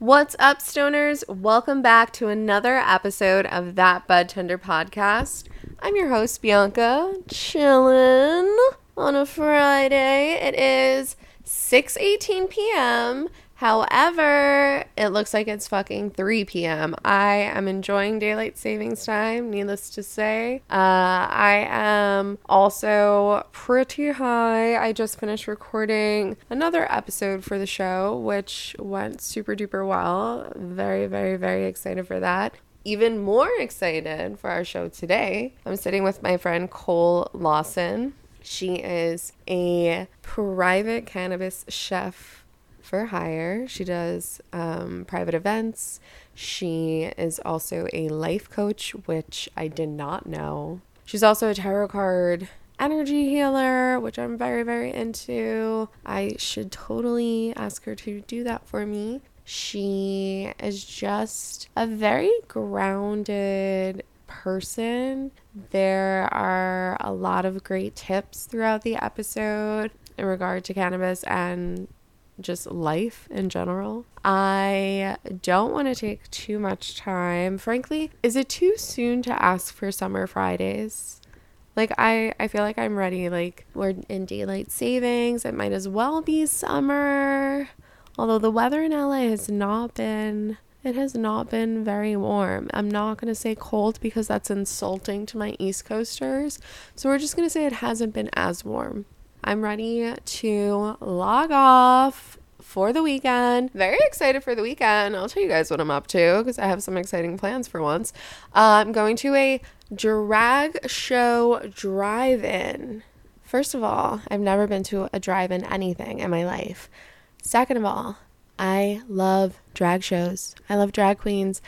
What's up, stoners? Welcome back to another episode of That Bud Tender podcast. I'm your host, Bianca, chillin' on a Friday. It is 6:18 p.m. However, it looks like it's fucking 3 p.m. I am enjoying daylight savings time, needless to say. Uh, I am also pretty high. I just finished recording another episode for the show, which went super duper well. Very, very, very excited for that even more excited for our show today. I'm sitting with my friend Cole Lawson. She is a private cannabis chef for hire. She does um, private events. She is also a life coach, which I did not know. She's also a tarot card energy healer, which I'm very, very into. I should totally ask her to do that for me. She is just a very grounded person. There are a lot of great tips throughout the episode in regard to cannabis and just life in general. I don't want to take too much time. Frankly, is it too soon to ask for summer Fridays? Like I I feel like I'm ready. Like we're in daylight savings. It might as well be summer. Although the weather in LA has not been it has not been very warm. I'm not going to say cold because that's insulting to my East Coasters. So we're just going to say it hasn't been as warm. I'm ready to log off for the weekend. Very excited for the weekend. I'll tell you guys what I'm up to because I have some exciting plans for once. Uh, I'm going to a drag show drive in. First of all, I've never been to a drive in anything in my life. Second of all, I love drag shows. I love drag queens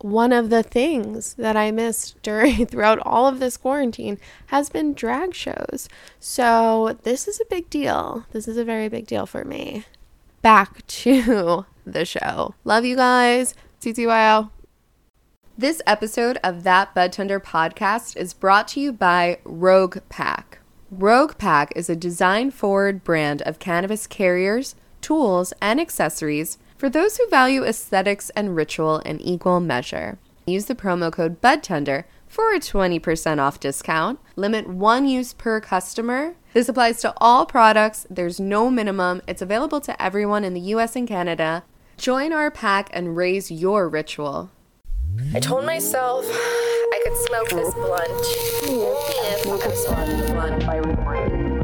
one of the things that I missed during throughout all of this quarantine has been drag shows. So this is a big deal. This is a very big deal for me. Back to the show. Love you guys. CTYO. This episode of That Bud Tender podcast is brought to you by Rogue Pack. Rogue Pack is a design forward brand of cannabis carriers, tools, and accessories for those who value aesthetics and ritual in equal measure. Use the promo code BUDTENDER for a 20% off discount. Limit one use per customer. This applies to all products. There's no minimum. It's available to everyone in the US and Canada. Join our pack and raise your ritual. I told myself I could smoke this blunt if I smoked the blunt by recording.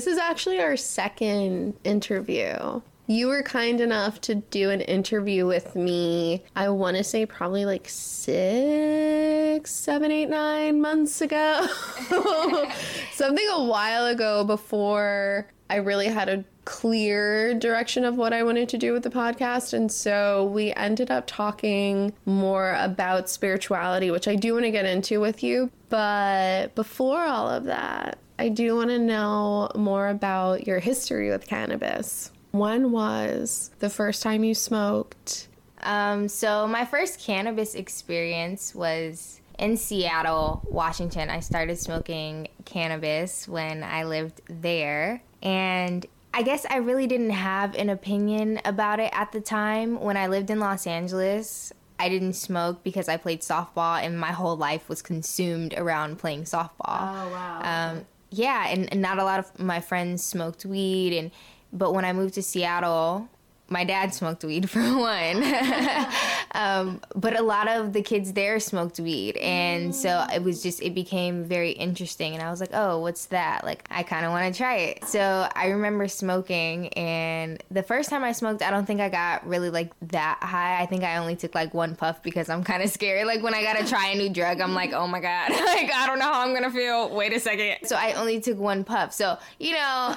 This is actually our second interview. You were kind enough to do an interview with me, I want to say probably like six, seven, eight, nine months ago. Something a while ago before I really had a clear direction of what I wanted to do with the podcast. And so we ended up talking more about spirituality, which I do want to get into with you. But before all of that, I do want to know more about your history with cannabis. When was the first time you smoked? Um, so my first cannabis experience was in Seattle, Washington. I started smoking cannabis when I lived there. And I guess I really didn't have an opinion about it at the time. When I lived in Los Angeles, I didn't smoke because I played softball and my whole life was consumed around playing softball. Oh, wow. Um, yeah, and, and not a lot of my friends smoked weed and but when I moved to Seattle, my dad smoked weed for one. um, but a lot of the kids there smoked weed. And so it was just, it became very interesting. And I was like, oh, what's that? Like, I kind of want to try it. So I remember smoking. And the first time I smoked, I don't think I got really like that high. I think I only took like one puff because I'm kind of scared. Like, when I got to try a new drug, I'm like, oh my God, like, I don't know how I'm going to feel. Wait a second. So I only took one puff. So, you know,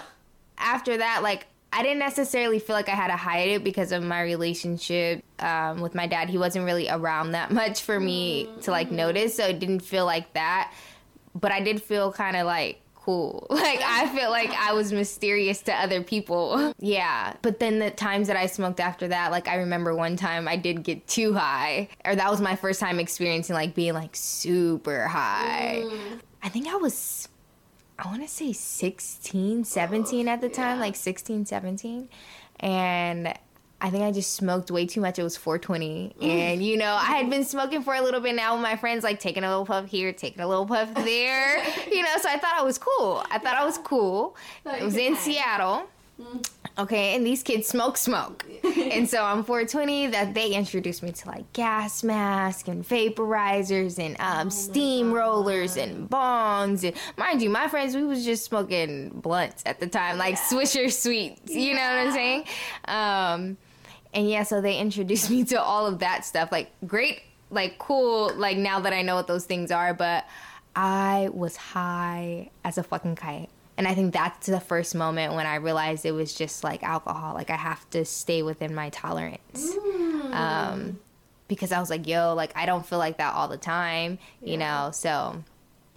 after that, like I didn't necessarily feel like I had to hide it because of my relationship um, with my dad. He wasn't really around that much for me to like notice, so it didn't feel like that. But I did feel kind of like cool. Like I felt like I was mysterious to other people. Yeah. But then the times that I smoked after that, like I remember one time I did get too high, or that was my first time experiencing like being like super high. I think I was I want to say 16, 17 at the time, like 16, 17. And I think I just smoked way too much. It was 420. And, you know, I had been smoking for a little bit now with my friends, like taking a little puff here, taking a little puff there, you know, so I thought I was cool. I thought I was cool. It was in Seattle. Okay, and these kids smoke smoke. and so on 420 that they introduced me to like gas masks and vaporizers and um, steam rollers and bongs and mind you, my friends we was just smoking blunts at the time, like Swisher sweets. You know what I'm saying? Um, and yeah, so they introduced me to all of that stuff. Like great, like cool. Like now that I know what those things are, but I was high as a fucking kite. And I think that's the first moment when I realized it was just like alcohol. Like I have to stay within my tolerance. Um, because I was like, yo, like I don't feel like that all the time, you know? So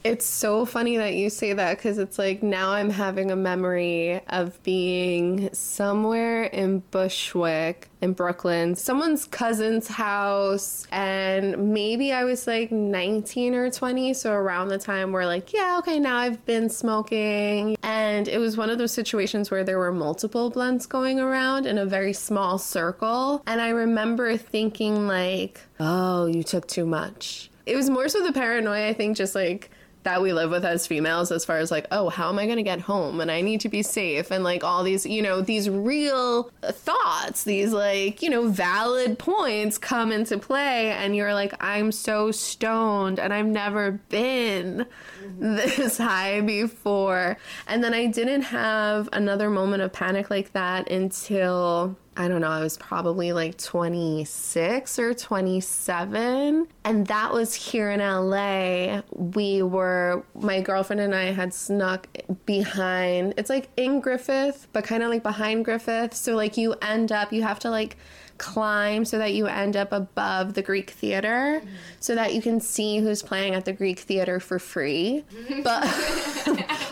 It's so funny that you say that because it's like now I'm having a memory of being somewhere in Bushwick in Brooklyn, someone's cousin's house, and maybe I was like 19 or 20, so around the time where, like, yeah, okay, now I've been smoking. And it was one of those situations where there were multiple blunts going around in a very small circle. And I remember thinking, like, oh, you took too much. It was more so the paranoia, I think, just like that we live with as females as far as like oh how am i going to get home? And i need to be safe. And like all these you know these real thoughts these like you know valid points come into play. And you're like i'm so stoned and i've never been mm-hmm. this high before. And then i didn't have another moment of panic like that until I don't know, I was probably like 26 or 27. And that was here in LA. We were, my girlfriend and I had snuck behind, it's like in Griffith, but kind of like behind Griffith. So, like, you end up, you have to like, climb so that you end up above the Greek theater mm-hmm. so that you can see who's playing at the Greek theater for free. But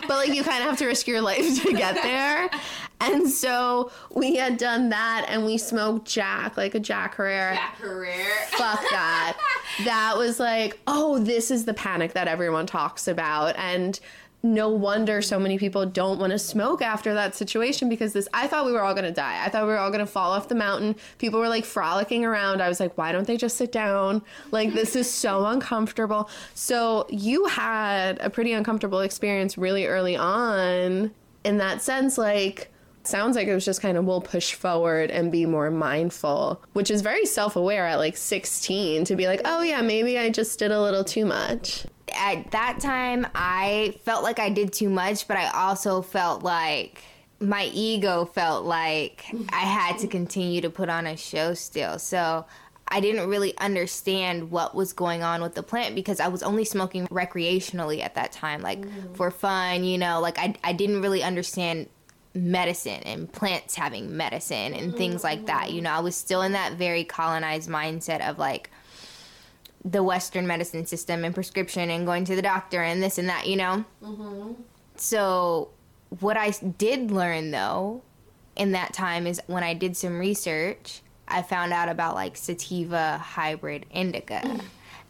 but like you kind of have to risk your life to get there. And so we had done that and we smoked Jack, like a Jack Herer. Jack Herer. Fuck that. That was like, oh, this is the panic that everyone talks about. And no wonder so many people don't want to smoke after that situation because this I thought we were all going to die. I thought we were all going to fall off the mountain. People were like frolicking around. I was like, why don't they just sit down? Like this is so uncomfortable. So you had a pretty uncomfortable experience really early on in that sense like sounds like it was just kind of we'll push forward and be more mindful, which is very self-aware at like 16 to be like, "Oh yeah, maybe I just did a little too much." At that time, I felt like I did too much, but I also felt like my ego felt like I had to continue to put on a show still. So I didn't really understand what was going on with the plant because I was only smoking recreationally at that time, like mm. for fun, you know, like I, I didn't really understand medicine and plants having medicine and things like that. You know, I was still in that very colonized mindset of like the Western medicine system and prescription and going to the doctor and this and that, you know? Mm-hmm. So, what I did learn though in that time is when I did some research, I found out about like sativa hybrid indica.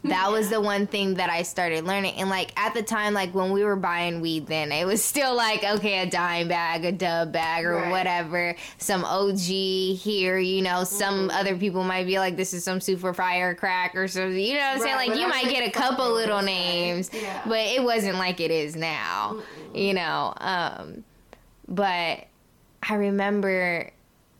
That was the one thing that I started learning. And like at the time, like when we were buying weed then, it was still like, okay, a dime bag, a dub bag, or Right. whatever. Some OG here, you know, some Mm-hmm. other people might be like, this is some super fire crack or something. You know what I'm saying? Like you might get a couple little right. names, Yeah. but it wasn't like it is now, you know. Um, but I remember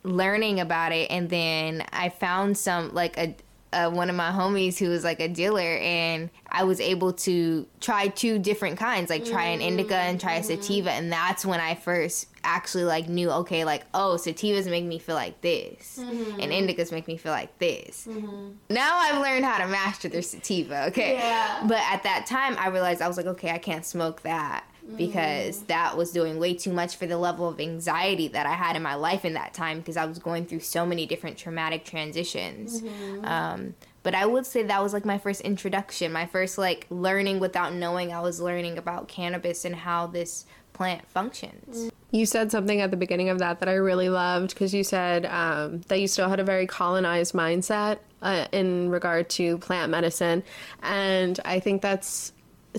learning about it, and then I found some like a. Uh, one of my homies who was like a dealer, and I was able to try two different kinds, like try an indica and try a mm. sativa, and that's when I first actually like knew, okay, like oh, sativas make me feel like this, mm-hmm. and indicas make me feel like this. Mm-hmm. Now I've learned how to master their sativa, okay? Yeah. But at that time, I realized I was like, okay, I can't smoke that because that was doing way too much for the level of anxiety that I had in my life in that time because I was going through so many different traumatic transitions. Um, but I would say that was like my first introduction, my first like learning without knowing I was learning about cannabis and how this plant functions. You said something at the beginning of that that I really loved because you said um, that you still had a very colonized mindset uh, in regard to plant medicine. And I think that's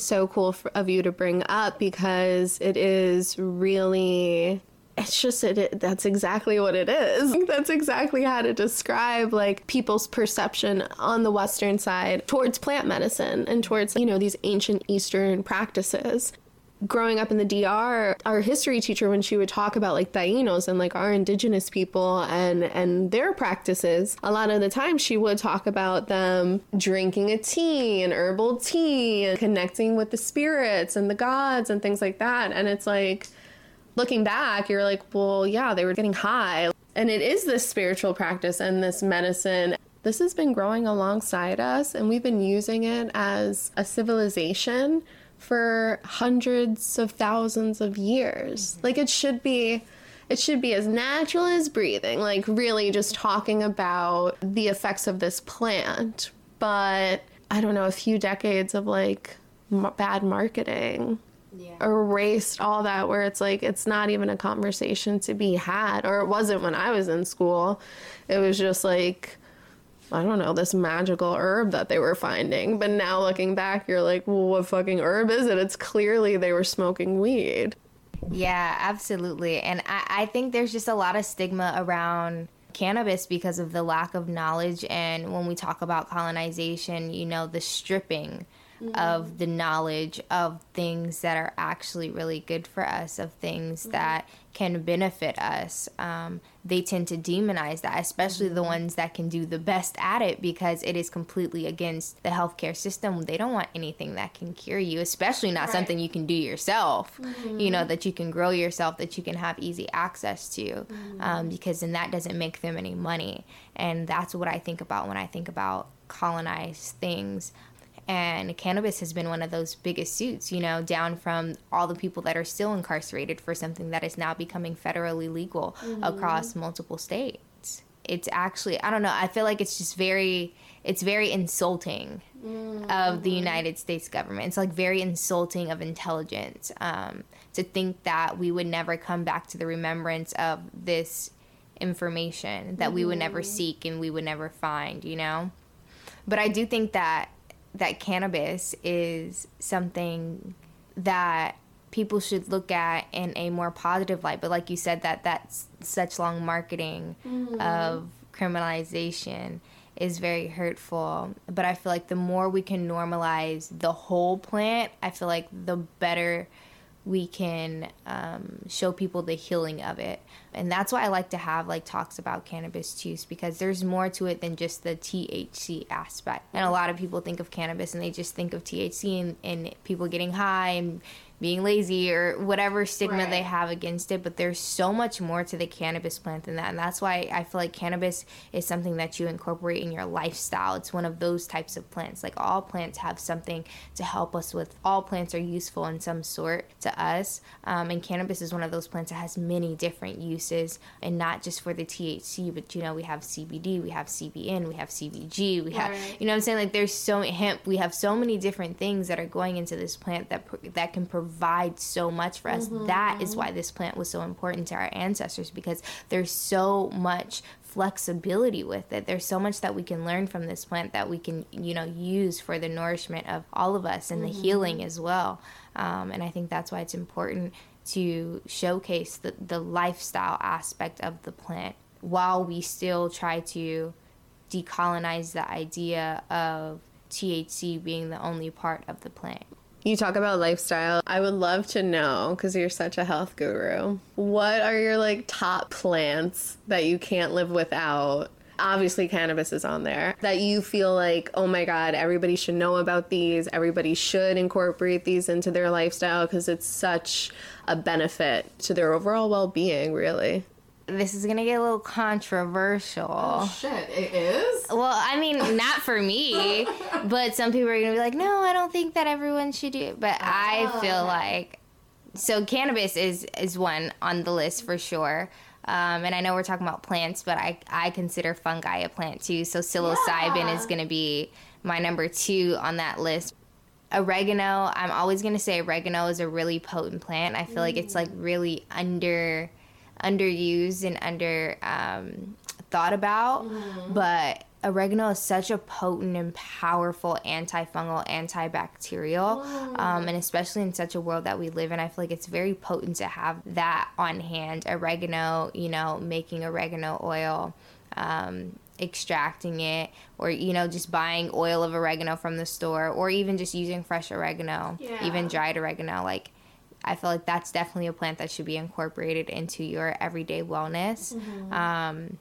so cool for, of you to bring up because it is really it's just it, it, that's exactly what it is. That's exactly how to describe like people's perception on the western side towards plant medicine and towards you know these ancient eastern practices growing up in the DR, our history teacher, when she would talk about like Tainos and like our indigenous people and and their practices, a lot of the time she would talk about them drinking a tea, an herbal tea, and connecting with the spirits and the gods and things like that. And it's like looking back, you're like, well, yeah, they were getting high. And it is this spiritual practice and this medicine. This has been growing alongside us, and we've been using it as a civilization for hundreds of thousands of years. Mm-hmm. Like it should be it should be as natural as breathing, like really just talking about the effects of this plant. But I don't know, a few decades of like m- bad marketing yeah. erased all that where it's like it's not even a conversation to be had or it wasn't when I was in school. It was just like I don't know, this magical herb that they were finding. But now looking back, you're like, well, what fucking herb is it? It's clearly they were smoking weed. Yeah, absolutely. And I, I think there's just a lot of stigma around cannabis because of the lack of knowledge. And when we talk about colonization, you know, the stripping mm-hmm. of the knowledge of things that are actually really good for us, of things mm-hmm. that can benefit us. Um, they tend to demonize that, especially mm-hmm. the ones that can do the best at it because it is completely against the healthcare system. They don't want anything that can cure you, especially not right. something you can do yourself, mm-hmm. you know, that you can grow yourself, that you can have easy access to, mm-hmm. um, because then that doesn't make them any money. And that's what I think about when I think about colonized things and cannabis has been one of those biggest suits you know down from all the people that are still incarcerated for something that is now becoming federally legal mm-hmm. across multiple states it's actually i don't know i feel like it's just very it's very insulting mm-hmm. of the united states government it's like very insulting of intelligence um, to think that we would never come back to the remembrance of this information that mm-hmm. we would never mm-hmm. seek and we would never find you know but i do think that that cannabis is something that people should look at in a more positive light but like you said that that's such long marketing mm-hmm. of criminalization is very hurtful but i feel like the more we can normalize the whole plant i feel like the better we can um, show people the healing of it. And that's why i like to have like talks about cannabis use because there's more to it than just the thc aspect. And a lot of people think of cannabis and they just think of thc and, and people getting high and being lazy or whatever stigma right. they have against it but there's so much more to the cannabis plant than that and that's why i feel like cannabis is something that you incorporate in your lifestyle it's one of those types of plants like all plants have something to help us with all plants are useful in some sort to us um, and cannabis is one of those plants that has many different uses and not just for the thc but you know we have cbd we have cbn we have cbg we have right. you know i'm saying like there's so hemp we have so many different things that are going into this plant that that can provide provide so much for us. Mm-hmm. That is why this plant was so important to our ancestors because there's so much flexibility with it. There's so much that we can learn from this plant that we can, you know, use for the nourishment of all of us and mm-hmm. the healing as well. Um, and I think that's why it's important to showcase the, the lifestyle aspect of the plant while we still try to decolonize the idea of THC being the only part of the plant. You talk about lifestyle. I would love to know because you're such a health guru. What are your like top plants that you can't live without? Obviously, cannabis is on there. That you feel like, oh my God, everybody should know about these. Everybody should incorporate these into their lifestyle because it's such a benefit to their overall well being, really this is gonna get a little controversial. Oh, shit, it is? Well, I mean, not for me, but some people are gonna be like, no, I don't think that everyone should do it. But I ah. feel like so cannabis is is one on the list for sure. Um, and I know we're talking about plants, but I, I consider fungi a plant too. So psilocybin Yeah. is going to be my number two on that list. Oregano, I'm always going to say oregano is a really potent plant. I feel like it's like really under underused and under um, thought about, but oregano is such a potent and powerful antifungal, antibacterial, um, and especially in such a world that we live in, I feel like it's very potent to have that on hand. Oregano, you know, making oregano oil. Um, extracting it or you know just buying oil of oregano from the store or even just using fresh oregano Yeah. even dried oregano like I feel like that's definitely a plant that should be incorporated into your everyday wellness. Um,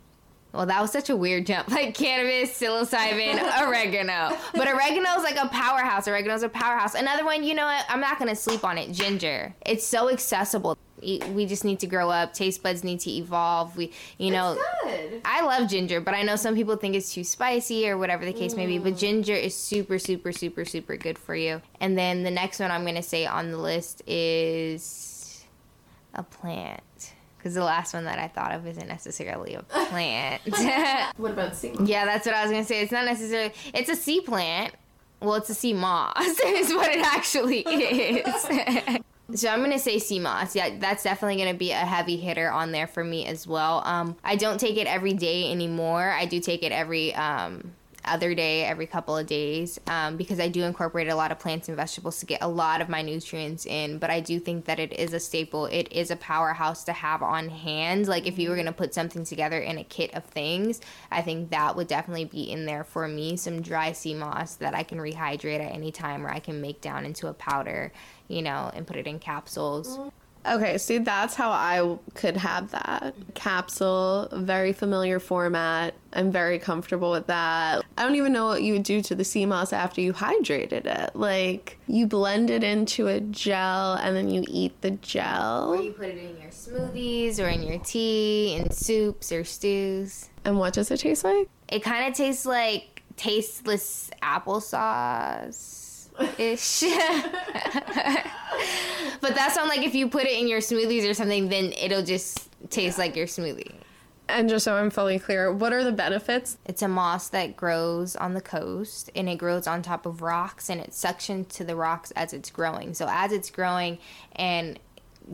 well, that was such a weird jump. Like cannabis, psilocybin, oregano. But oregano is like a powerhouse. Oregano's a powerhouse. Another one, you know what? I'm not going to sleep on it. Ginger. It's so accessible. We just need to grow up. Taste buds need to evolve. We, you know, Good. I love ginger, but I know some people think it's too spicy or whatever the case may be. But mm. ginger is super, super, super, super good for you. And then the next one I'm going to say on the list is a plant. Because the last one that I thought of isn't necessarily a plant. What about sea? yeah, that's what I was going to say. It's not necessarily, it's a sea plant. Well, it's a sea moss, is what it actually is. So I'm gonna say sea moss. Yeah, that's definitely gonna be a heavy hitter on there for me as well. Um, I don't take it every day anymore. I do take it every um, other day, every couple of days, um, because I do incorporate a lot of plants and vegetables to get a lot of my nutrients in. But I do think that it is a staple. It is a powerhouse to have on hand. Like if you were gonna put something together in a kit of things, I think that would definitely be in there for me. Some dry sea moss that I can rehydrate at any time, or I can make down into a powder you know, and put it in capsules. Okay, see, that's how I could have that capsule, very familiar format. I'm very comfortable with that. I don't even know what you would do to the sea moss after you hydrated it. Like, you blend it into a gel and then you eat the gel. Or you put it in your smoothies or in your tea, in soups or stews. And what does it taste like? It kind of tastes like tasteless applesauce. Ish. but that's on like if you put it in your smoothies or something, then it'll just taste like your smoothie. And just so I'm fully clear, what are the benefits? It's a moss that grows on the coast and it grows on top of rocks and it's suctioned to the rocks as it's growing. So as it's growing and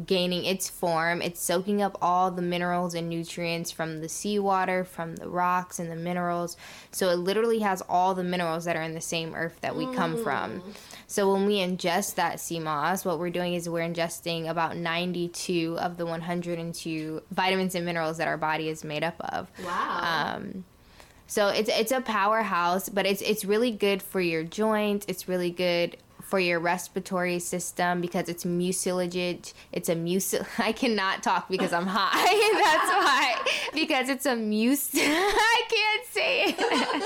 gaining its form, it's soaking up all the minerals and nutrients from the seawater, from the rocks and the minerals. So it literally has all the minerals that are in the same earth that we come from. So when we ingest that sea moss, what we're doing is we're ingesting about 92 of the 102 vitamins and minerals that our body is made up of. Wow. Um, so it's it's a powerhouse, but it's it's really good for your joints. It's really good for your respiratory system because it's mucilaged. It's a mucil. I cannot talk because I'm high. That's why. Because it's a mus. I can't say it.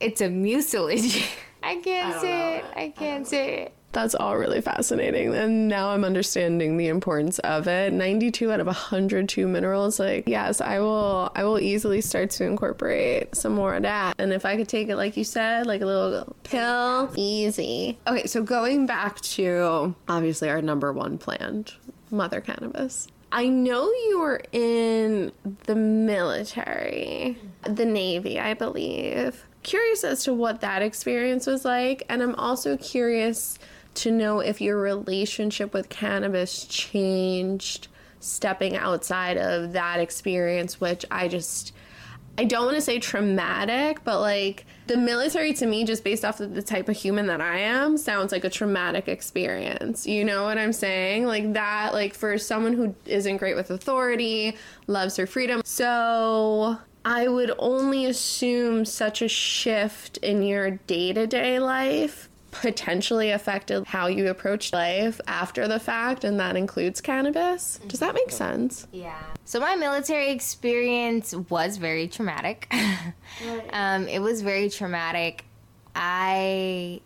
it's a mucilage. I can't say it. I can't say it. That's all really fascinating. And now I'm understanding the importance of it. 92 out of 102 minerals. Like, yes, I will I will easily start to incorporate some more of that. And if I could take it like you said, like a little pill, easy. Okay, so going back to obviously our number one plant, mother cannabis. I know you were in the military, the Navy, I believe. Curious as to what that experience was like. And I'm also curious to know if your relationship with cannabis changed stepping outside of that experience, which I just. I don't want to say traumatic, but like the military to me, just based off of the type of human that I am, sounds like a traumatic experience. You know what I'm saying? Like that, like for someone who isn't great with authority, loves her freedom. So I would only assume such a shift in your day to day life potentially affected how you approach life after the fact, and that includes cannabis. Does that make sense? Yeah. So my military experience was very traumatic. um, it was very traumatic. I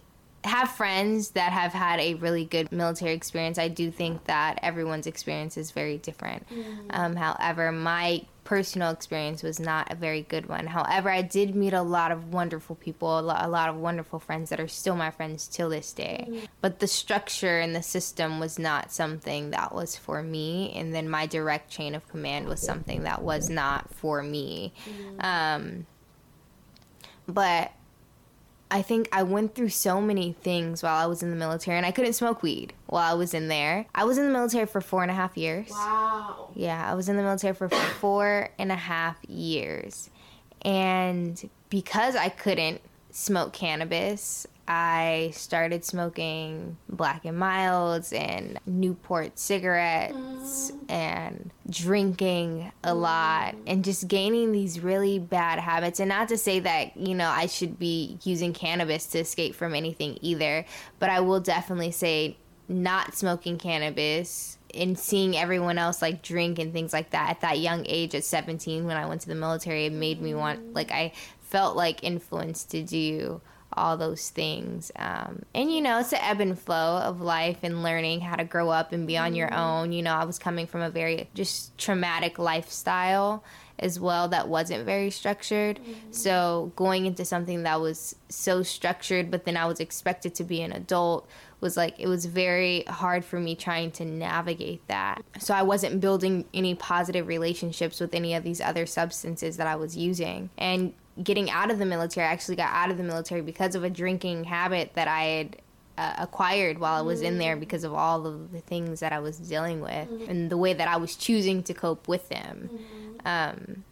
have friends that have had a really good military experience. I do think that everyone's experience is very different. Um, however, my personal experience was not a very good one. However, I did meet a lot of wonderful people, a lot, of wonderful friends that are still my friends till this day. Mm-hmm. But the structure and the system was not something that was for me. And then my direct chain of command was something that was not for me. Mm-hmm. Um, but I think I went through so many things while I was in the military, and I couldn't smoke weed while I was in there. I was in the military for four and a half years. Wow. Yeah, I was in the military for four and a half years. And because I couldn't smoke cannabis, I started smoking Black and Milds and Newport cigarettes mm. and drinking a mm. lot and just gaining these really bad habits. And not to say that, you know, I should be using cannabis to escape from anything either, but I will definitely say not smoking cannabis and seeing everyone else like drink and things like that at that young age at 17 when I went to the military it made me want like I felt like influenced to do all those things. Um, and you know, it's the ebb and flow of life and learning how to grow up and be on your mm-hmm. own. You know, I was coming from a very just traumatic lifestyle as well that wasn't very structured. Mm-hmm. So going into something that was so structured, but then I was expected to be an adult was like it was very hard for me trying to navigate that. So I wasn't building any positive relationships with any of these other substances that I was using. And getting out of the military, I actually got out of the military because of a drinking habit that I had uh, acquired while I was in there because of all of the things that I was dealing with mm-hmm. and the way that I was choosing to cope with them. Mm-hmm. Um,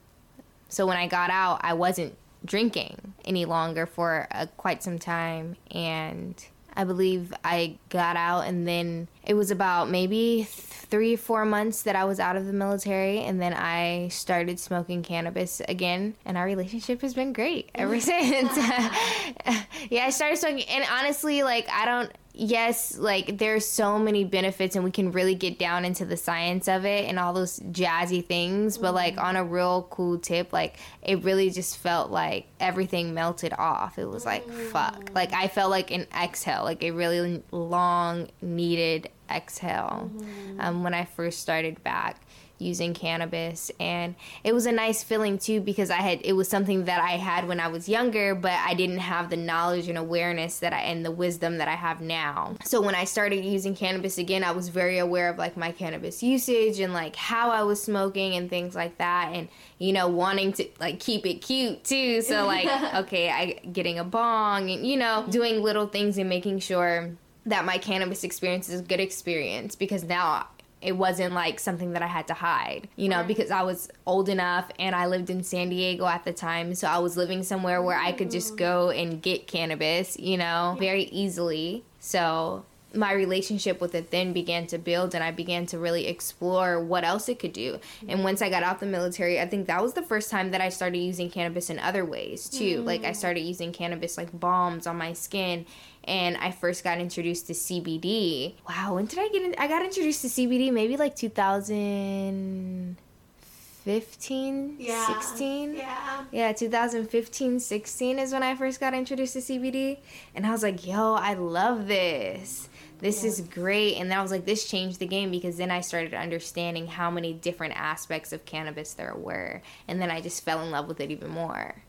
so when I got out, I wasn't drinking any longer for uh, quite some time and I believe I got out, and then it was about maybe three, four months that I was out of the military, and then I started smoking cannabis again, and our relationship has been great ever since. yeah, I started smoking, and honestly, like, I don't yes, like there's so many benefits and we can really get down into the science of it and all those jazzy things, but like mm-hmm. on a real cool tip, like it really just felt like everything melted off. It was like fuck. Like I felt like an exhale, like a really long needed exhale um, when I first started back using cannabis. And it was a nice feeling too because I had it was something that I had when I was younger but I didn't have the knowledge and awareness that I and the wisdom that I have now. So when I started using cannabis again I was very aware of like my cannabis usage and like how I was smoking and things like that. And you know wanting to like keep it cute too. So like okay I getting a bong and you know doing little things and making sure that my cannabis experience is a good experience because now it wasn't like something that I had to hide, you know, right. because I was old enough and I lived in San Diego at the time. So I was living somewhere where I could just go and get cannabis, you know, very easily. So my relationship with it then began to build and I began to really explore what else it could do. And once I got out the military, I think that was the first time that I started using cannabis in other ways too. Mm. Like I started using cannabis like balms on my skin and I first got introduced to CBD. Wow, when did I get in? I got introduced to CBD maybe like 2015, yeah. 16. Yeah. Yeah, 2015, 16 is when I first got introduced to CBD. And I was like, yo, I love this. This yeah. is great. And then I was like, this changed the game because then I started understanding how many different aspects of cannabis there were. And then I just fell in love with it even more.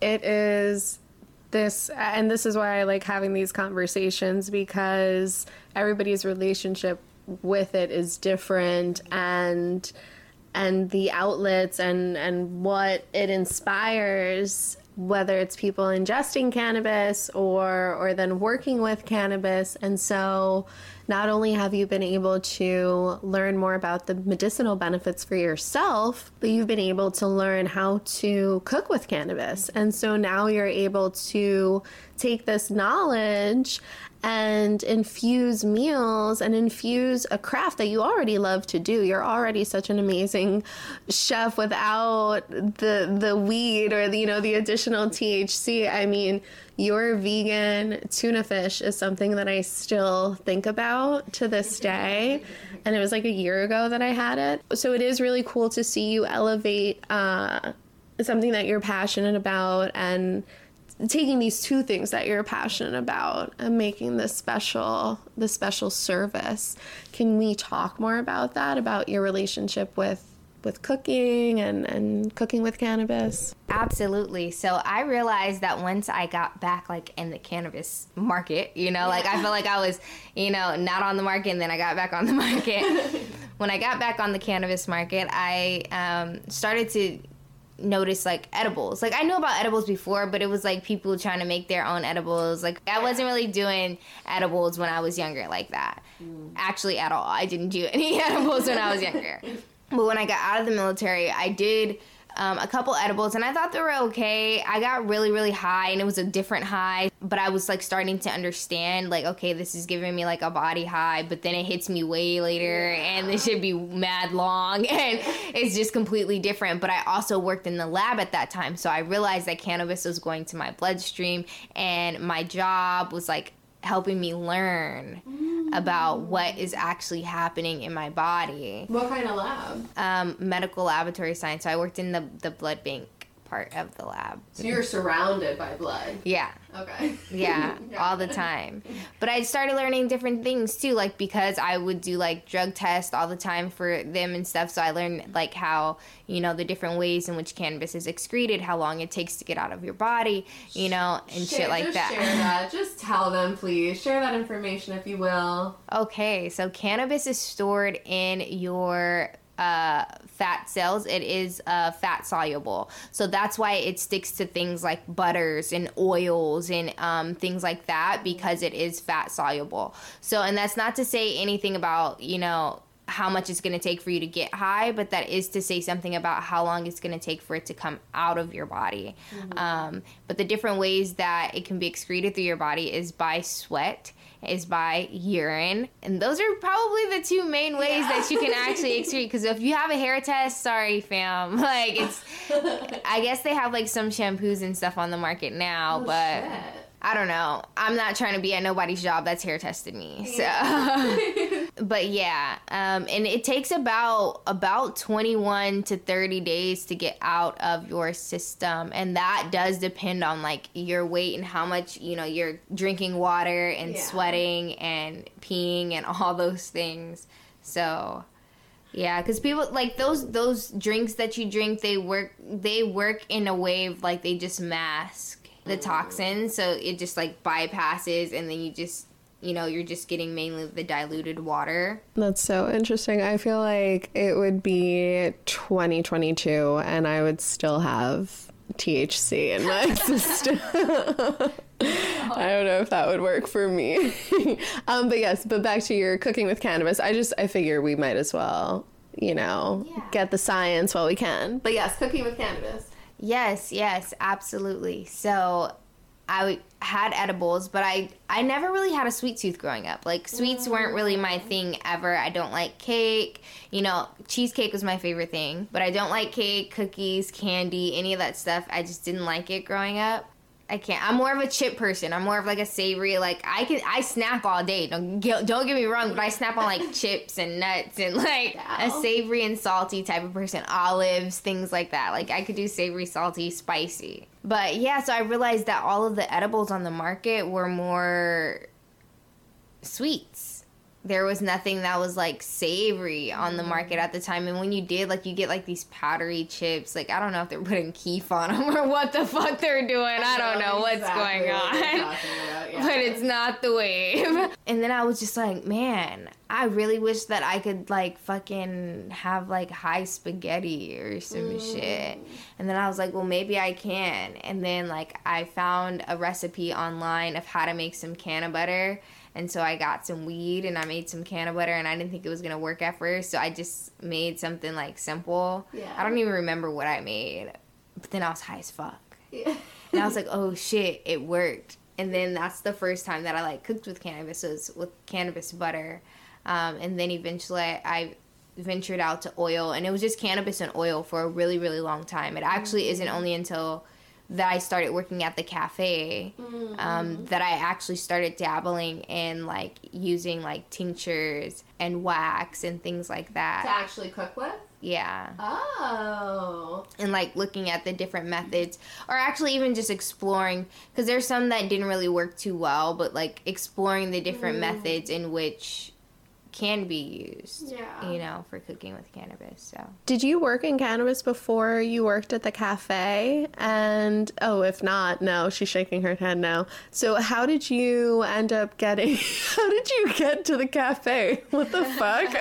It is this and this is why I like having these conversations because everybody's relationship with it is different and and the outlets and and what it inspires whether it's people ingesting cannabis or or then working with cannabis. And so not only have you been able to learn more about the medicinal benefits for yourself, but you've been able to learn how to cook with cannabis. And so now you're able to take this knowledge and infuse meals and infuse a craft that you already love to do. You're already such an amazing chef without the the weed or the, you know the additional THC. I mean, your vegan tuna fish is something that I still think about to this day. And it was like a year ago that I had it. So it is really cool to see you elevate uh, something that you're passionate about and taking these two things that you're passionate about and making this special the special service. Can we talk more about that about your relationship with with cooking and, and cooking with cannabis? Absolutely. So I realized that once I got back like in the cannabis market, you know, like I felt like I was, you know, not on the market and then I got back on the market. when I got back on the cannabis market, I um, started to notice like edibles. Like I knew about edibles before, but it was like people trying to make their own edibles. Like I wasn't really doing edibles when I was younger like that. Mm. Actually at all. I didn't do any edibles when I was younger. But when I got out of the military, I did um, a couple edibles and I thought they were okay. I got really, really high and it was a different high, but I was like starting to understand, like, okay, this is giving me like a body high, but then it hits me way later and this should be mad long and it's just completely different. But I also worked in the lab at that time, so I realized that cannabis was going to my bloodstream and my job was like helping me learn about what is actually happening in my body What kind of lab? um, medical laboratory science. So I worked in the, the blood bank part of the lab. So you're surrounded by blood. Yeah, Okay. yeah, all the time. But I started learning different things too, like because I would do like drug tests all the time for them and stuff. So I learned like how, you know, the different ways in which cannabis is excreted, how long it takes to get out of your body, you know, and shit like just that. Share that. Just tell them, please. Share that information if you will. Okay, so cannabis is stored in your uh, fat cells. It is uh, fat soluble, so that's why it sticks to things like butters and oils and um, things like that because it is fat soluble. So, and that's not to say anything about you know how much it's going to take for you to get high, but that is to say something about how long it's going to take for it to come out of your body. Um, but the different ways that it can be excreted through your body is by sweat, is by urine, and those are probably the two main ways that you can actually excrete. Because if you have a hair test, sorry, fam, like it's. I guess they have like some shampoos and stuff on the market now, oh, but. I don't know. I'm not trying to be at nobody's job that's hair tested me. So, but yeah, um, and it takes about about 21 to 30 days to get out of your system, and that does depend on like your weight and how much you know you're drinking water and Yeah. sweating and peeing and all those things. So. Yeah, because people like those those drinks that you drink, they work they work in a way of like they just mask the toxins, so it just like bypasses, and then you just you know you're just getting mainly the diluted water. That's so interesting. I feel like it would be 2022 and I would still have THC in my system. I don't know if that would work for me. um, but yes, but back to your cooking with cannabis. I just I figure we might as well, you know, Yeah. get the science while we can. But yes, cooking with cannabis. Yes, yes, absolutely. So I had edibles, but I I never really had a sweet tooth growing up. Like sweets mm. weren't really my thing ever. I don't like cake. You know, cheesecake was my favorite thing, but I don't like cake, cookies, candy, any of that stuff. I just didn't like it growing up. I can't. I'm more of a chip person. I'm more of like a savory. Like I can, I snap all day. Don't get, don't get me wrong, but I snap on like chips and nuts and like a savory and salty type of person. Olives, things like that. Like I could do savory, salty, spicy. But yeah, so I realized that all of the edibles on the market were more sweets. There was nothing that was like savory on the market at the time. And when you did, like, you get like these powdery chips. Like, I don't know if they're putting kief on them or what the fuck they're doing. I don't know what's going on. But it's not the wave. And then I was just like, man, I really wish that I could like fucking have like high spaghetti or some shit. And then I was like, well, maybe I can. And then like I found a recipe online of how to make some canna butter. And so I got some weed and I made some canna butter and I didn't think it was gonna work at first. So I just made something like simple. Yeah. I don't even remember what I made. But then I was high as fuck. Yeah. And I was like, oh shit, it worked. And then that's the first time that I like cooked with cannabis was with cannabis butter. Um, and then eventually I, I ventured out to oil and it was just cannabis and oil for a really, really long time. It actually isn't only until that I started working at the cafe um, that I actually started dabbling in like using like tinctures and wax and things like that. to actually cook with? Yeah Oh. and like looking at the different methods or actually even just exploring because there's some that didn't really work too well but like exploring the different methods in which can be used. Yeah. You know, for cooking with cannabis. So Did you work in cannabis before you worked at the cafe? And oh, if not, no, she's shaking her head no. So how did you end up getting how did you get to the cafe? What the fuck?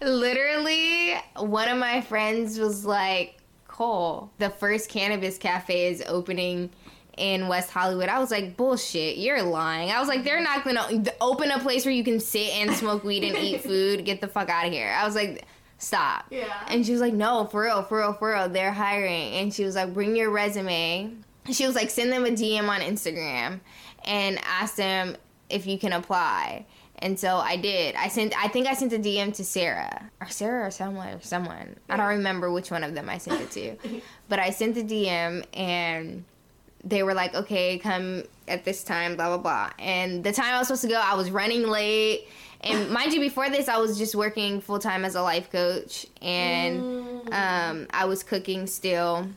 literally, one of my friends was like, Cole, the first cannabis cafe is opening in West Hollywood. I was like, bullshit, you're lying. I was like, they're not gonna open a place where you can sit and smoke weed and eat food. Get the fuck out of here. I was like, stop. Yeah. And she was like, no, for real, for real, for real. They're hiring. And she was like, bring your resume. She was like, send them a DM on Instagram and ask them if you can apply. And so I did. I sent. I think I sent a DM to Sarah or Sarah or someone or someone. I don't remember which one of them I sent it to, but I sent the DM and they were like, okay, come at this time, blah, blah, blah. And the time I was supposed to go, I was running late. And mind you, before this, I was just working full time as a life coach. And um, I was cooking still.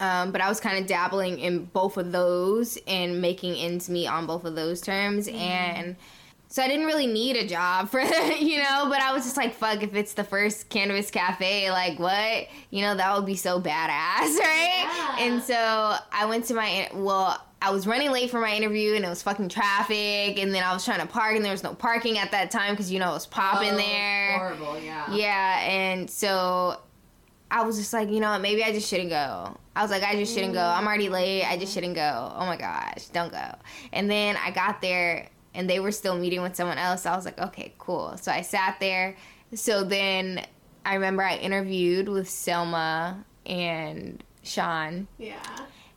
Um, but I was kind of dabbling in both of those and making ends meet on both of those terms. And so I didn't really need a job for you know, but I was just like, fuck, if it's the first cannabis cafe, like what? You know, that would be so badass, right? And so I went to my well, I was running late for my interview and it was fucking traffic, and then I was trying to park and there was no parking at that time because you know it was popping oh, there. Horrible, yeah. Yeah, and so I was just like, you know, what, maybe I just shouldn't go. I was like, I just shouldn't go. I'm mm. already late. I just shouldn't go. Oh my gosh, don't go. And then I got there and they were still meeting with someone else. I was like, okay, cool. So I sat there. So then I remember I interviewed with Selma and Sean. Yeah.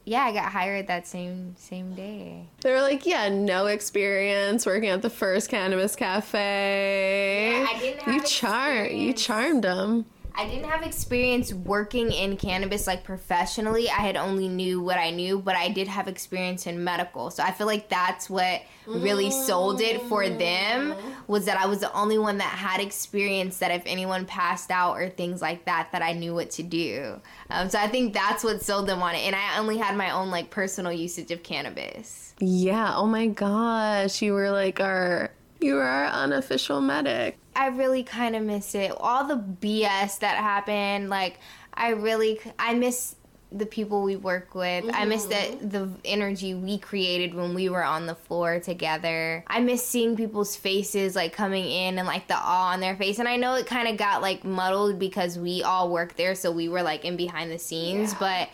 Yeah, I got hired that same same day. They were like, yeah, no experience working at the first cannabis cafe. Yeah, I didn't have you char you charmed them. I didn't have experience working in cannabis like professionally. I had only knew what I knew, but I did have experience in medical. So I feel like that's what really sold it for them was that I was the only one that had experience that if anyone passed out or things like that that I knew what to do. Um, so I think that's what sold them on it. And I only had my own like personal usage of cannabis. Yeah. Oh my gosh, you were like our you were our unofficial medic. I really kind of miss it. All the BS that happened, like I really I miss the people we work with. I miss that mm-hmm. the energy we created when we were on the floor together. I miss seeing people's faces like coming in and like the awe on their face. And I know it kind of got like muddled because we all worked there, so we were like in behind the scenes, but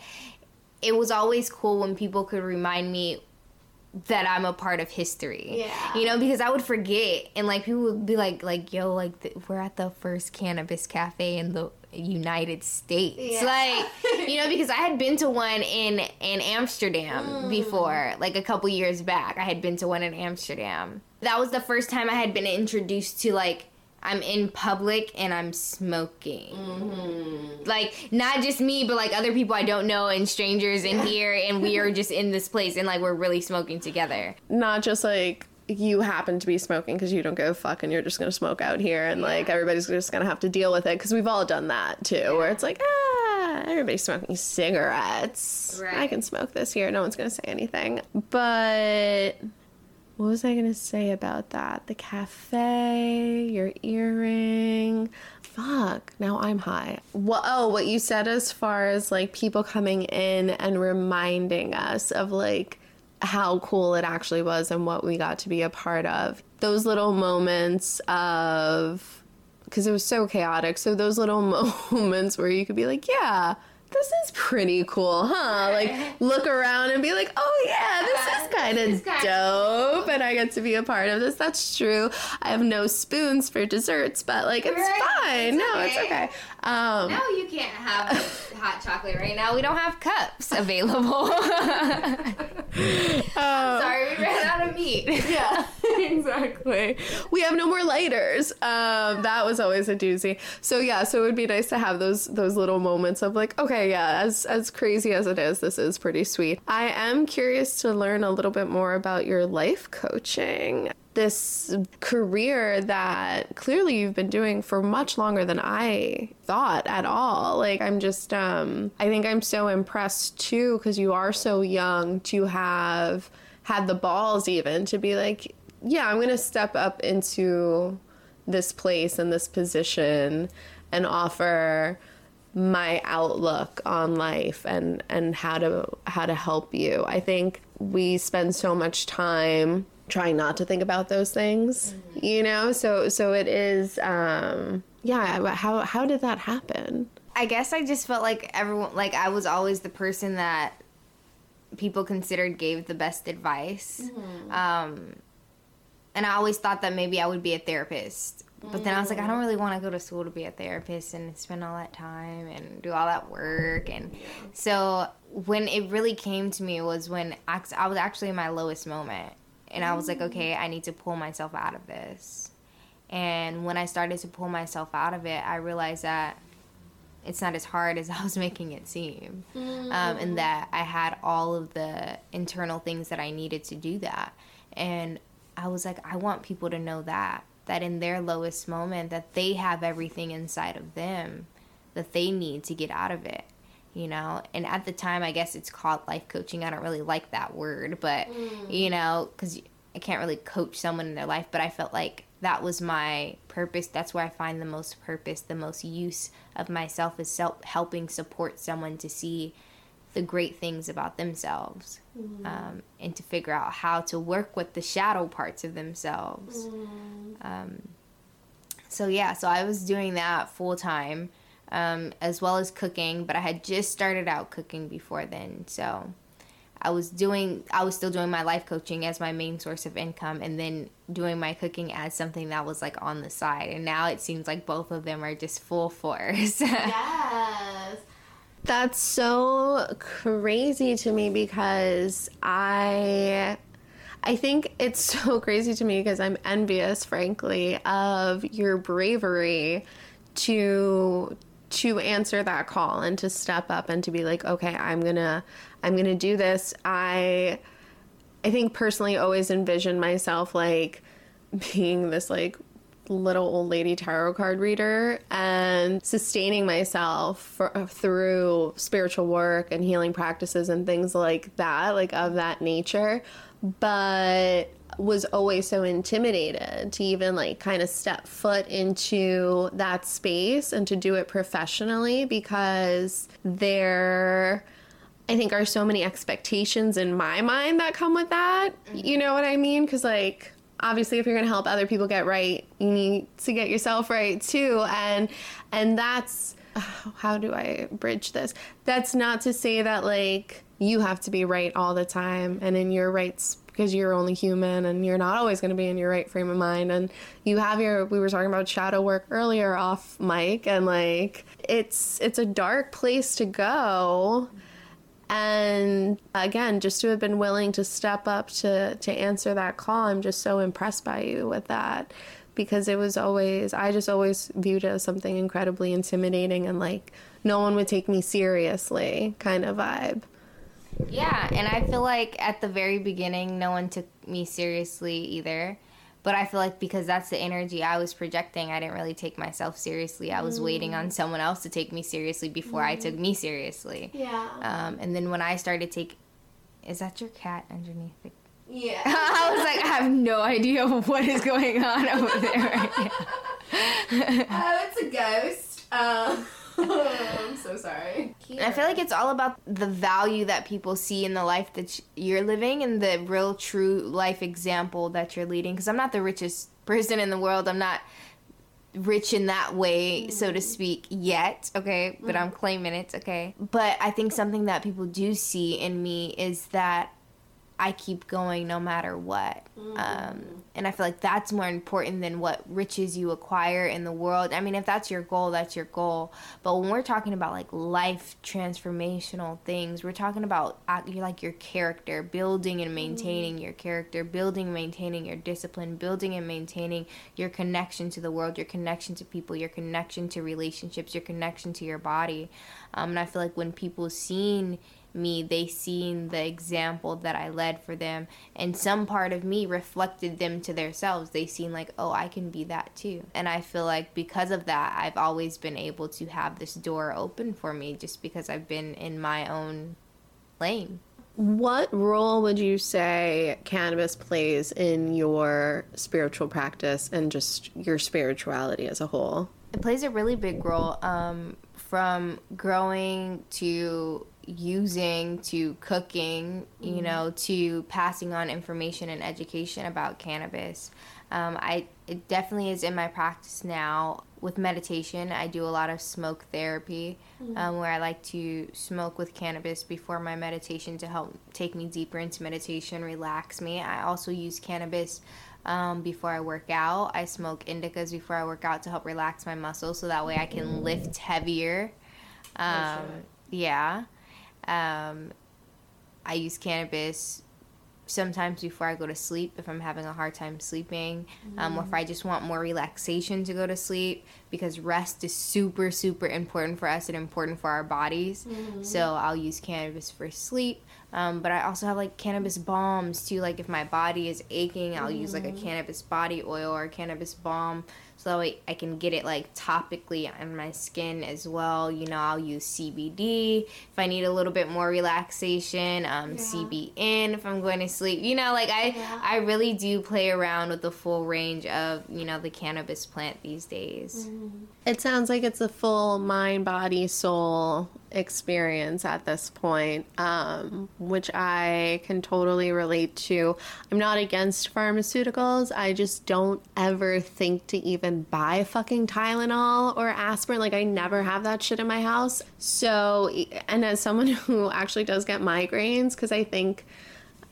it was always cool when people could remind me that I'm a part of history. Yeah. You know, because I would forget and like people would be like like yo like th- we're at the first cannabis cafe in the United States. Yeah. Like, you know, because I had been to one in in Amsterdam Mm. before, like a couple years back. I had been to one in Amsterdam. That was the first time I had been introduced to like I'm in public and I'm smoking. Mm-hmm. Like not just me, but like other people I don't know and strangers in here, and we are just in this place and like we're really smoking together. Not just like you happen to be smoking because you don't go fuck and you're just gonna smoke out here and like everybody's just gonna have to deal with it because we've all done that too where it's like ah everybody's smoking cigarettes. I can smoke this here. No one's gonna say anything. But what was I gonna say about that the cafe your earring fuck now I'm high oh what you said as far as like people coming in and reminding us of like how cool it actually was and what we got to be a part of. Those little moments of because it was so chaotic. So those little moments where you could be like, yeah, this is pretty cool, huh? Like look around and be like, oh yeah, this is kind of dope, and I get to be a part of this. That's true. I have no spoons for desserts, but like it's Right. fine. It's no, it's okay. Um, No, you can't have hot chocolate right now. We don't have cups available. Sorry, we ran out of meat. yeah, exactly. We have no more lighters. Um, that was always a doozy. So yeah, so it would be nice to have those those little moments of like, okay, yeah, as as crazy as it is, this is pretty sweet. I am curious to learn a little bit more about your life coaching. This career that clearly you've been doing for much longer than I thought at all. Like I'm just um I think I'm so impressed too because you are so young to have had the balls even to be like yeah, I'm going to step up into this place and this position and offer my outlook on life and and how to how to help you. I think we spend so much time trying not to think about those things, mm-hmm. you know? So so it is um yeah, how how did that happen? I guess I just felt like everyone like I was always the person that people considered gave the best advice. Mm-hmm. Um and I always thought that maybe I would be a therapist. But then I was like, I don't really want to go to school to be a therapist and spend all that time and do all that work. And so when it really came to me was when I was actually in my lowest moment. And I was like, okay, I need to pull myself out of this. And when I started to pull myself out of it, I realized that it's not as hard as I was making it seem. Um, and that I had all of the internal things that I needed to do that. And I was like, I want people to know that that in their lowest moment that they have everything inside of them that they need to get out of it you know and at the time i guess it's called life coaching i don't really like that word but mm. you know because i can't really coach someone in their life but i felt like that was my purpose that's where i find the most purpose the most use of myself is self helping support someone to see the great things about themselves mm-hmm. um, and to figure out how to work with the shadow parts of themselves. Mm-hmm. Um, so, yeah, so I was doing that full time um, as well as cooking, but I had just started out cooking before then. So, I was doing, I was still doing my life coaching as my main source of income and then doing my cooking as something that was like on the side. And now it seems like both of them are just full force. yes. That's so crazy to me because I I think it's so crazy to me because I'm envious frankly of your bravery to to answer that call and to step up and to be like okay I'm to I'm to do this. I I think personally always envision myself like being this like little old lady tarot card reader and sustaining myself for, through spiritual work and healing practices and things like that, like of that nature. But was always so intimidated to even like kind of step foot into that space and to do it professionally because there I think are so many expectations in my mind that come with that. Mm-hmm. You know what I mean? Cuz like obviously if you're going to help other people get right you need to get yourself right too and and that's how do i bridge this that's not to say that like you have to be right all the time and in your right rights because you're only human and you're not always going to be in your right frame of mind. And you have your we were talking about shadow work earlier off mic and like it's it's a dark place to go. And again just to have been willing to step up to to answer that call i'm just so impressed by you with that. Because it was always i just always viewed it as something incredibly intimidating and like no one would take me seriously kind of vibe yeah and i feel like at the very beginning no one took me seriously either but I feel like because that's the energy I was projecting, I didn't really take myself seriously. I was mm. waiting on mm. someone else to take me seriously before mm. I took me seriously. Yeah. Um, and then when I started take, is that your cat underneath the? Yeah. I was like, I have no idea what is going on over there right now. oh, it's a ghost. Um. I'm so sorry. I feel like it's all about the value that people see in the life that you're living and the real true life example that you're leading. Because I'm not the richest person in the world. I'm not rich in that way, so to mm-hmm. speak, yet, okay? But I'm mm-hmm. claiming it, okay? But I think something that people do see in me is that I keep going no matter what. Mm-hmm. Um, and I feel like that's more important than what riches you acquire in the world. I mean, if that's your goal, that's your goal. But when we're talking about like life transformational things, we're talking about uh, like your character, building and maintaining mm-hmm. your character, building and maintaining your discipline, building and maintaining your connection to the world, your connection to people, your connection to relationships, your connection to your body. Um, and I feel like when people seen me, they seen the example that I led for them, and some part of me reflected them to themselves. They seen like, oh, I can be that too. And I feel like because of that, I've always been able to have this door open for me just because I've been in my own lane. What role would you say cannabis plays in your spiritual practice and just your spirituality as a whole? It plays a really big role um, from growing to using to cooking, you know, to passing on information and education about cannabis. Um, I it definitely is in my practice now with meditation. I do a lot of smoke therapy, um, where I like to smoke with cannabis before my meditation to help take me deeper into meditation, relax me. I also use cannabis um, before I work out. I smoke indicas before I work out to help relax my muscles, so that way I can lift heavier. Um, yeah. Um, I use cannabis sometimes before I go to sleep if I'm having a hard time sleeping, um, or if I just want more relaxation to go to sleep because rest is super, super important for us and important for our bodies. So I'll use cannabis for sleep. Um, but I also have like cannabis balms too. Like if my body is aching, I'll use like a cannabis body oil or a cannabis balm so that way I can get it like topically on my skin as well. You know, I'll use CBD if I need a little bit more relaxation. Um, CBN if I'm going to sleep. You know, like I I really do play around with the full range of you know the cannabis plant these days. It sounds like it's a full mind, body, soul experience at this point, um, which I can totally relate to. I'm not against pharmaceuticals. I just don't ever think to even buy fucking Tylenol or aspirin. Like, I never have that shit in my house. So, and as someone who actually does get migraines, because I think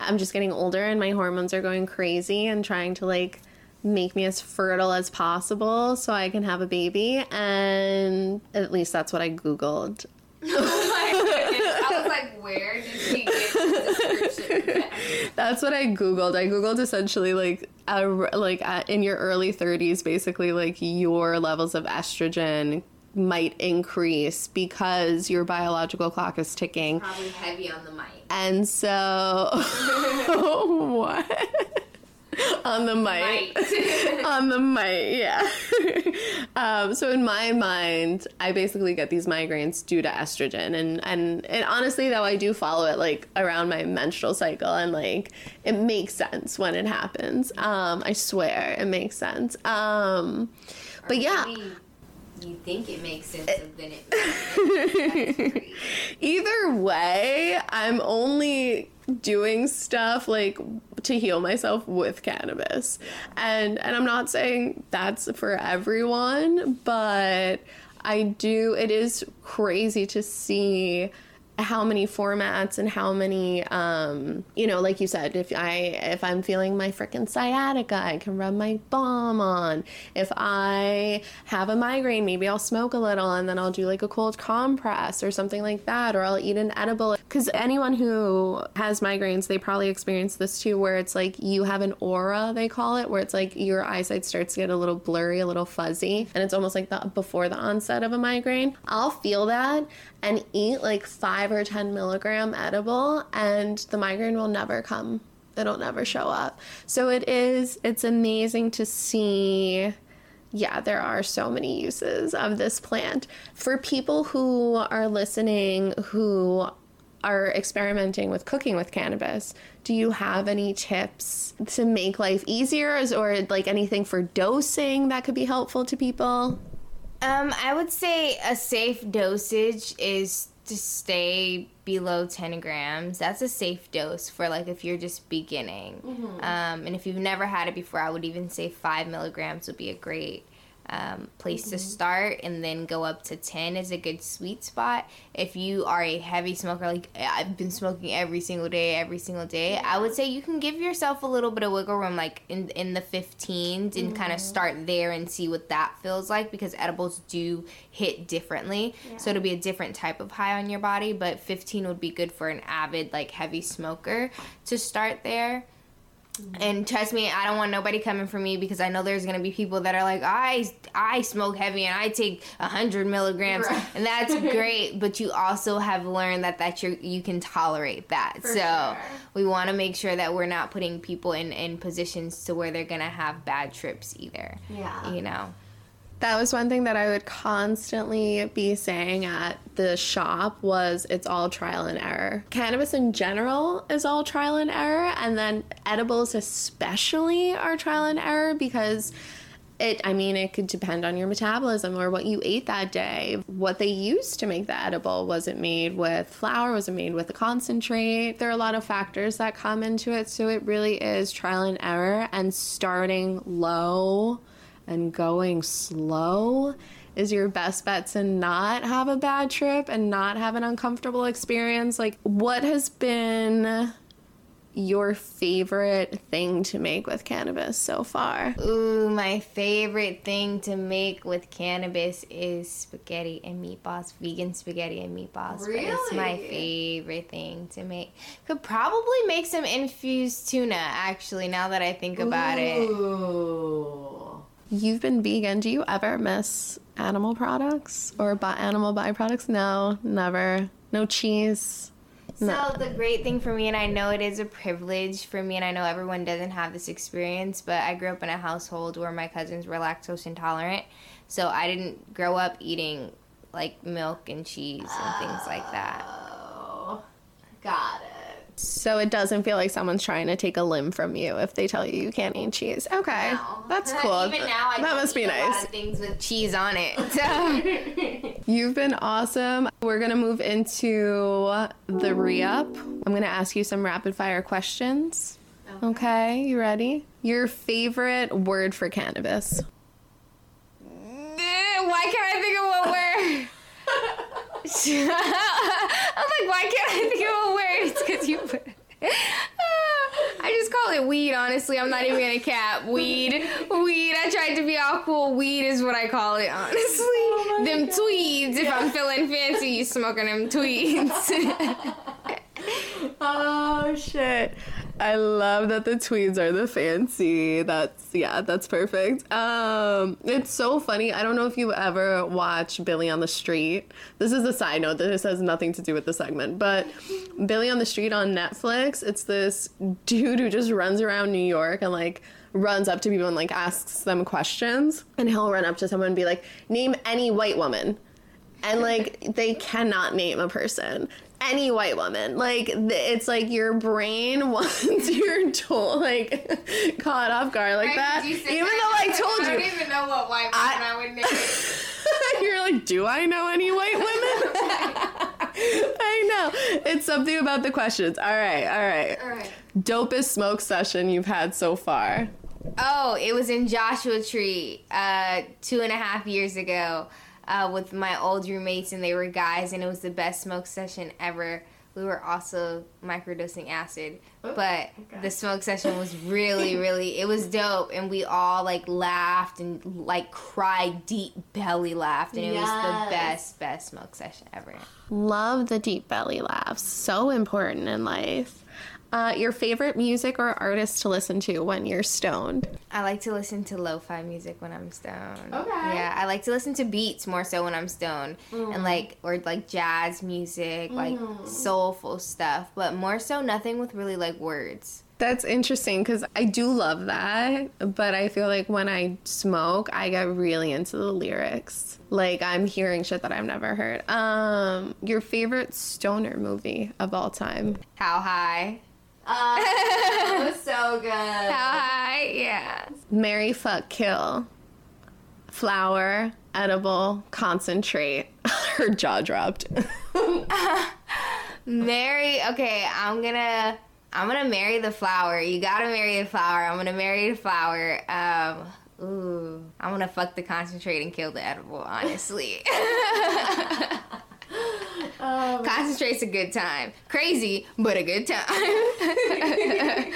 I'm just getting older and my hormones are going crazy and trying to like make me as fertile as possible so I can have a baby. And at least that's what I Googled. I was like, where did she get the description? That's what I Googled. I Googled essentially like a, like in your early 30s, basically like your levels of estrogen might increase because your biological clock is ticking. Probably heavy on the mic. And so, what? On the mic. on the mic, yeah. um, so in my mind, I basically get these migraines due to estrogen, and and and honestly, though, I do follow it like around my menstrual cycle, and like it makes sense when it happens. Um, I swear, it makes sense. Um, but yeah. You think it makes sense, and then it makes sense. Either way, I'm only doing stuff like to heal myself with cannabis. And and I'm not saying that's for everyone, but I do it is crazy to see how many formats and how many um you know like you said if i if i'm feeling my freaking sciatica i can rub my balm on. If i have a migraine maybe i'll smoke a little and then i'll do like a cold compress or something like that or i'll eat an edible. Because anyone who has migraines they probably experience this too where it's like you have an aura they call it where it's like your eyesight starts to get a little blurry a little fuzzy and it's almost like the before the onset of a migraine. I'll feel that and eat like five or ten milligram edible and the migraine will never come it'll never show up so it is it's amazing to see yeah, there are so many uses of this plant. For people who are listening who are experimenting with cooking with cannabis, do you have any tips to make life easier or like anything for dosing that could be helpful to people? Um, I would say a safe dosage is to stay below 10 grams. That's a safe dose for like if you're just beginning. Um, and if you've never had it before, I would even say five milligrams would be a great um, place to start, and then go up to 10 is a good sweet spot. If you are a heavy smoker, like I've been smoking every single day, every single day, I would say you can give yourself a little bit of wiggle room, like in in the 15s, and kind of start there and see what that feels like because edibles do hit differently. So it'll be a different type of high on your body, but 15 would be good for an avid, like heavy smoker to start there. And trust me, I don't want nobody coming for me because I know there's gonna be people that are like, I I smoke heavy and I take hundred milligrams, Right. and that's great. But you also have learned that that you you can tolerate that. so sure. we want to make sure that we're not putting people in in positions to where they're gonna have bad trips either. Yeah. You know. That was one thing that I would constantly be saying at the shop was it's all trial and error. Cannabis in general is all trial and error and then edibles especially are trial and error because it i mean it could depend on your metabolism or what you ate that day what they used to make the edible was it made with flour was it made with a concentrate there are a lot of factors that come into it so it really is trial and error and starting low and going slow is your best bet to not have a bad trip and not have an uncomfortable experience like what has been your favorite thing to make with cannabis so far? Ooh, my favorite thing to make with cannabis is spaghetti and meatballs, vegan spaghetti and meatballs. But it's my favorite thing to make. Could probably make some infused tuna, actually, now that I think about it. You've been vegan. Do you ever miss animal products or buy animal byproducts? No, never. No cheese. So the great thing for me, and I know it is a privilege for me, and I know everyone doesn't have this experience, but I grew up in a household where my cousins were lactose intolerant, so I didn't grow up eating like milk and cheese and things like that. Oh, got it. So it doesn't feel like someone's trying to take a limb from you if they tell you you can't eat cheese. Okay, that's cool. Even now, I that must be eat a lot nice. of things with cheese on it. So. You've been awesome. We're going to move into the re up. I'm going to ask you some rapid fire questions. Okay, you ready? Your favorite word for cannabis? Why can't I think of what word? I'm like, why can't I think of a word? It's because you put. I just call it weed, honestly. I'm not even gonna cap. Weed. Weed. I tried to be all cool. Weed is what I call it, honestly. Oh them tweeds. If I'm feeling fancy, smoking them tweeds. Oh shit. I love that the tweeds are the fancy. That's yeah, that's perfect. Um it's so funny. I don't know if you ever watch Billy on the Street. This is a side note. This has nothing to do with the segment, but Billy on the Street on Netflix, it's this dude who just runs around New York and like runs up to people and like asks them questions. And he'll run up to someone and be like, "Name any white woman." and like they cannot name a person any white woman. Like it's like your brain once you're told like caught off guard like that. even though i told you. I don't even know what white woman I would name. you're like do i know any white women? I know. It's something about the questions. All right all right. All right. dopest smoke session you've had so far? Oh, it was in Joshua Tree uh, two and a half years ago uh, with my old roommates, and they were guys, and it was the best smoke session ever. We were also microdosing acid, but the smoke session was really, really, it was dope, and we all like laughed and like cried, deep belly laughed, and it was the best, best smoke session ever. love the deep belly laughs so important in life uh, your favorite music or artist to listen to when you're stoned I like to listen to lo-fi music when I'm stoned. Okay. Yeah, I like to listen to beats more so when I'm stoned, and like or like jazz music, like soulful stuff, but more so nothing with really like words. That's interesting because I do love that, but I feel like when I smoke, I get really into the lyrics. Like I'm hearing shit that I've never heard. Um, your favorite stoner movie of all time? How high? Oh, so good. How high? Yeah. Mary fuck kill. Flower, edible, concentrate. Her jaw dropped. Mary, Okay, I'm gonna. I'm gonna marry the flower. You gotta marry the flower. I'm gonna marry the flower. Um. Ooh. I'm gonna fuck the concentrate and kill the edible. Honestly. Um, concentrate's a good time. Crazy, but a good time.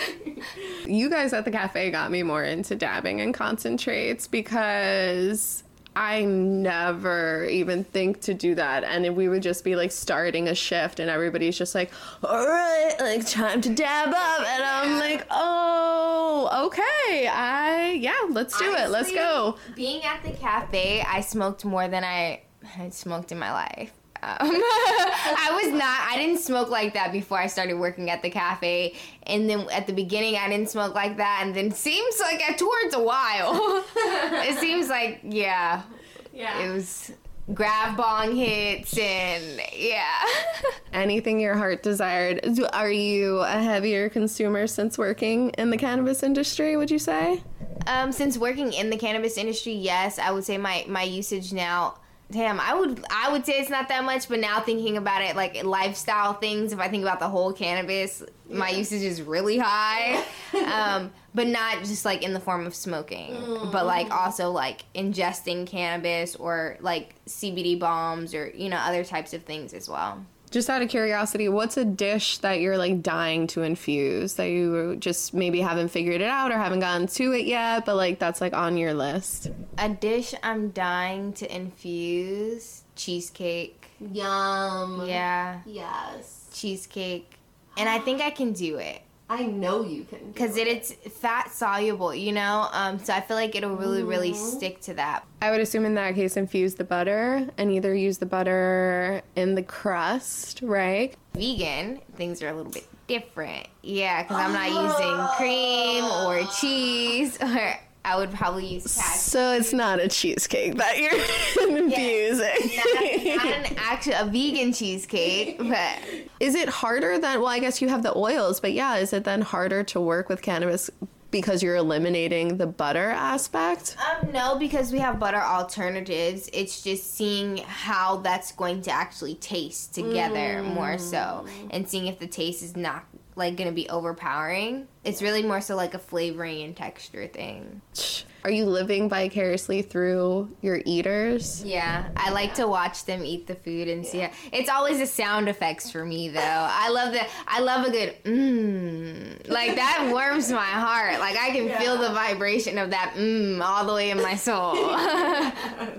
you guys at the cafe got me more into dabbing and concentrates because I never even think to do that. And we would just be like starting a shift, and everybody's just like, all right, like time to dab up. And I'm like, oh, okay. I, yeah, let's do it. Let's go. Being at the cafe, I smoked more than I had smoked in my life. Um, I was not. I didn't smoke like that before I started working at the cafe, and then at the beginning I didn't smoke like that, and then seems like towards a while, it seems like yeah, Yeah. It was grab bong hits and yeah. Anything your heart desired. Are you a heavier consumer since working in the cannabis industry, would you say? Um, since working in the cannabis industry, yes, I would say my my usage now. Damn, I would I would say it's not that much, but now thinking about it, like lifestyle things, if I think about the whole cannabis, my usage is really high. um, but not just like in the form of smoking, but like also like ingesting cannabis or like CBD balms or you know other types of things as well. Just out of curiosity, what's a dish that you're like dying to infuse that you just maybe haven't figured it out or haven't gotten to it yet, but like that's like on your list? A dish I'm dying to infuse cheesecake. Yum. Yeah, Yes. cheesecake, and I think I can do it. I know you can. because it, it's fat soluble, you know. Um, so I feel like it'll really, really stick to that. I would assume in that case infuse the butter and either use the butter in the crust, right? Vegan things are a little bit different, yeah, because I'm not using cream or cheese, or I would probably use. So it's not a cheesecake that you're infusing. Not, not an actual a vegan cheesecake, but Is it harder than well, I guess you have the oils, but yeah, is it then harder to work with cannabis because you're eliminating the butter aspect? um, no, because we have butter alternatives. It's just seeing how that's going to actually taste together more so, and seeing if the taste is not like gonna be overpowering. It's really more so like a flavoring and texture thing. Are you living vicariously through your eaters? Yeah, I like to watch them eat the food and see. It. It's always the sound effects for me, though. I love the. I love a good mmm. Like that warms my heart. Like I can feel the vibration of that mmm all the way in my soul.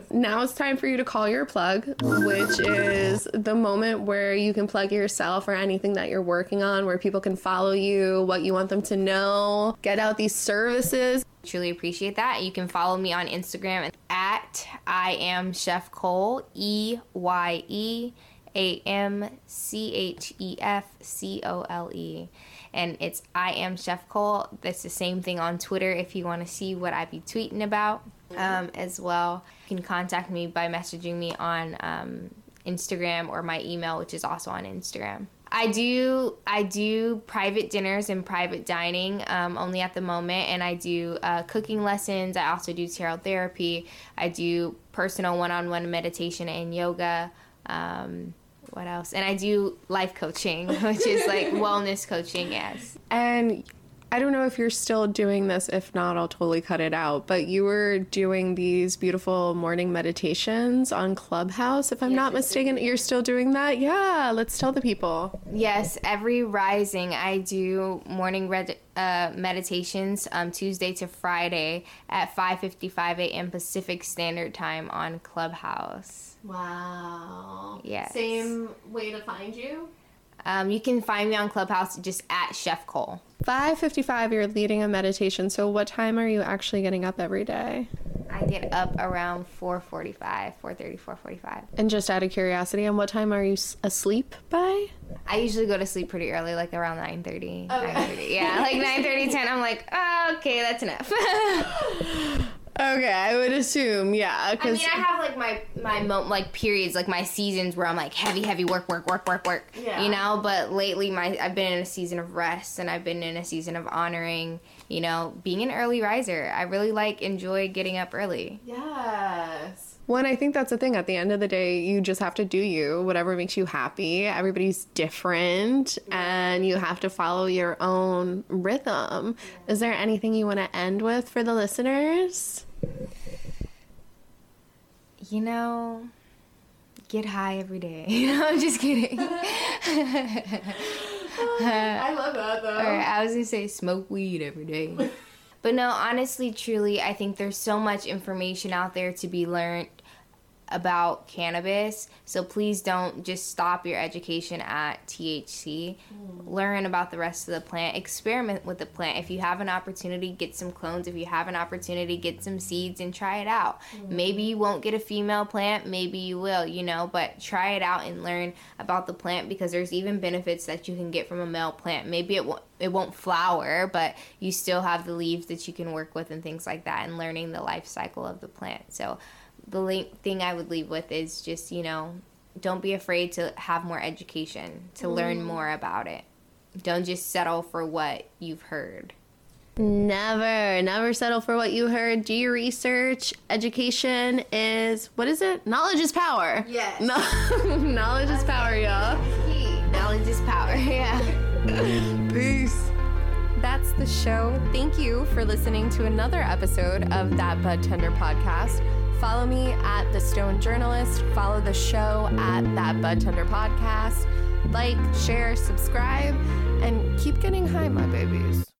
Now it's time for you to call your plug, which is the moment where you can plug yourself or anything that you're working on, where people can follow you, what you want them to know, get out these services. Truly appreciate that. You can follow me on Instagram at I am Chef Cole E Y E A M C H E F C O L E. And it's I am Chef Cole. That's the same thing on Twitter if you want to see what I be tweeting about um, as well. You can contact me by messaging me on um, Instagram or my email, which is also on Instagram. I do I do private dinners and private dining um, only at the moment, and I do uh, cooking lessons. I also do tarot therapy. I do personal one-on-one meditation and yoga. Um, what else? And I do life coaching, which is like wellness coaching. Yes. And I don't know if you're still doing this. If not, I'll totally cut it out. But you were doing these beautiful morning meditations on Clubhouse, if I'm not mistaken. You're still doing that? Yeah, let's tell the people. Yes, every rising I do morning red, uh, meditations um, Tuesday to Friday at 5:55 a.m. Pacific Standard Time on Clubhouse. Wow. Yes. Same way to find you? Um, you can find me on Clubhouse just at Chef Cole. 5:55 you're leading a meditation. So what time are you actually getting up every day? I get up around 4:45, 4:30, 4:45. And just out of curiosity, and what time are you asleep by? I usually go to sleep pretty early, like around 9:30. 9:30. Yeah, like 9:30, 10. I'm like, oh, okay, that's enough. Okay, I would assume, yeah, I mean, I have like my my mo- like periods, like my seasons where I'm like heavy, heavy work, work, work, work, work. Yeah. You know, but lately my I've been in a season of rest and I've been in a season of honoring. You know, being an early riser. I really like enjoy getting up early. Yes. Well, and I think that's the thing. At the end of the day, you just have to do you, whatever makes you happy. Everybody's different, and you have to follow your own rhythm. Is there anything you want to end with for the listeners? You know, get high every day. You know, I'm just kidding. I love that though. Or I was gonna say smoke weed every day. but no, honestly, truly, I think there's so much information out there to be learned about cannabis. So please don't just stop your education at THC. Hmm. Learn about the rest of the plant. Experiment with the plant. If you have an opportunity, get some clones. If you have an opportunity, get some seeds and try it out. Hmm. Maybe you won't get a female plant, maybe you will, you know, but try it out and learn about the plant because there's even benefits that you can get from a male plant. Maybe it won't it won't flower, but you still have the leaves that you can work with and things like that and learning the life cycle of the plant. So the la- thing I would leave with is just you know, don't be afraid to have more education, to learn mm. more about it. Don't just settle for what you've heard. Never, never settle for what you heard. Do your research. Education is what is it? Knowledge is power. Yes. No, knowledge is power, y'all. Knowledge is power. Yeah. Mm. Peace. That's the show. Thank you for listening to another episode of That Bud Tender podcast. Follow me at The Stone Journalist. Follow the show at That Bud Tender podcast. Like, share, subscribe, and keep getting high, my babies.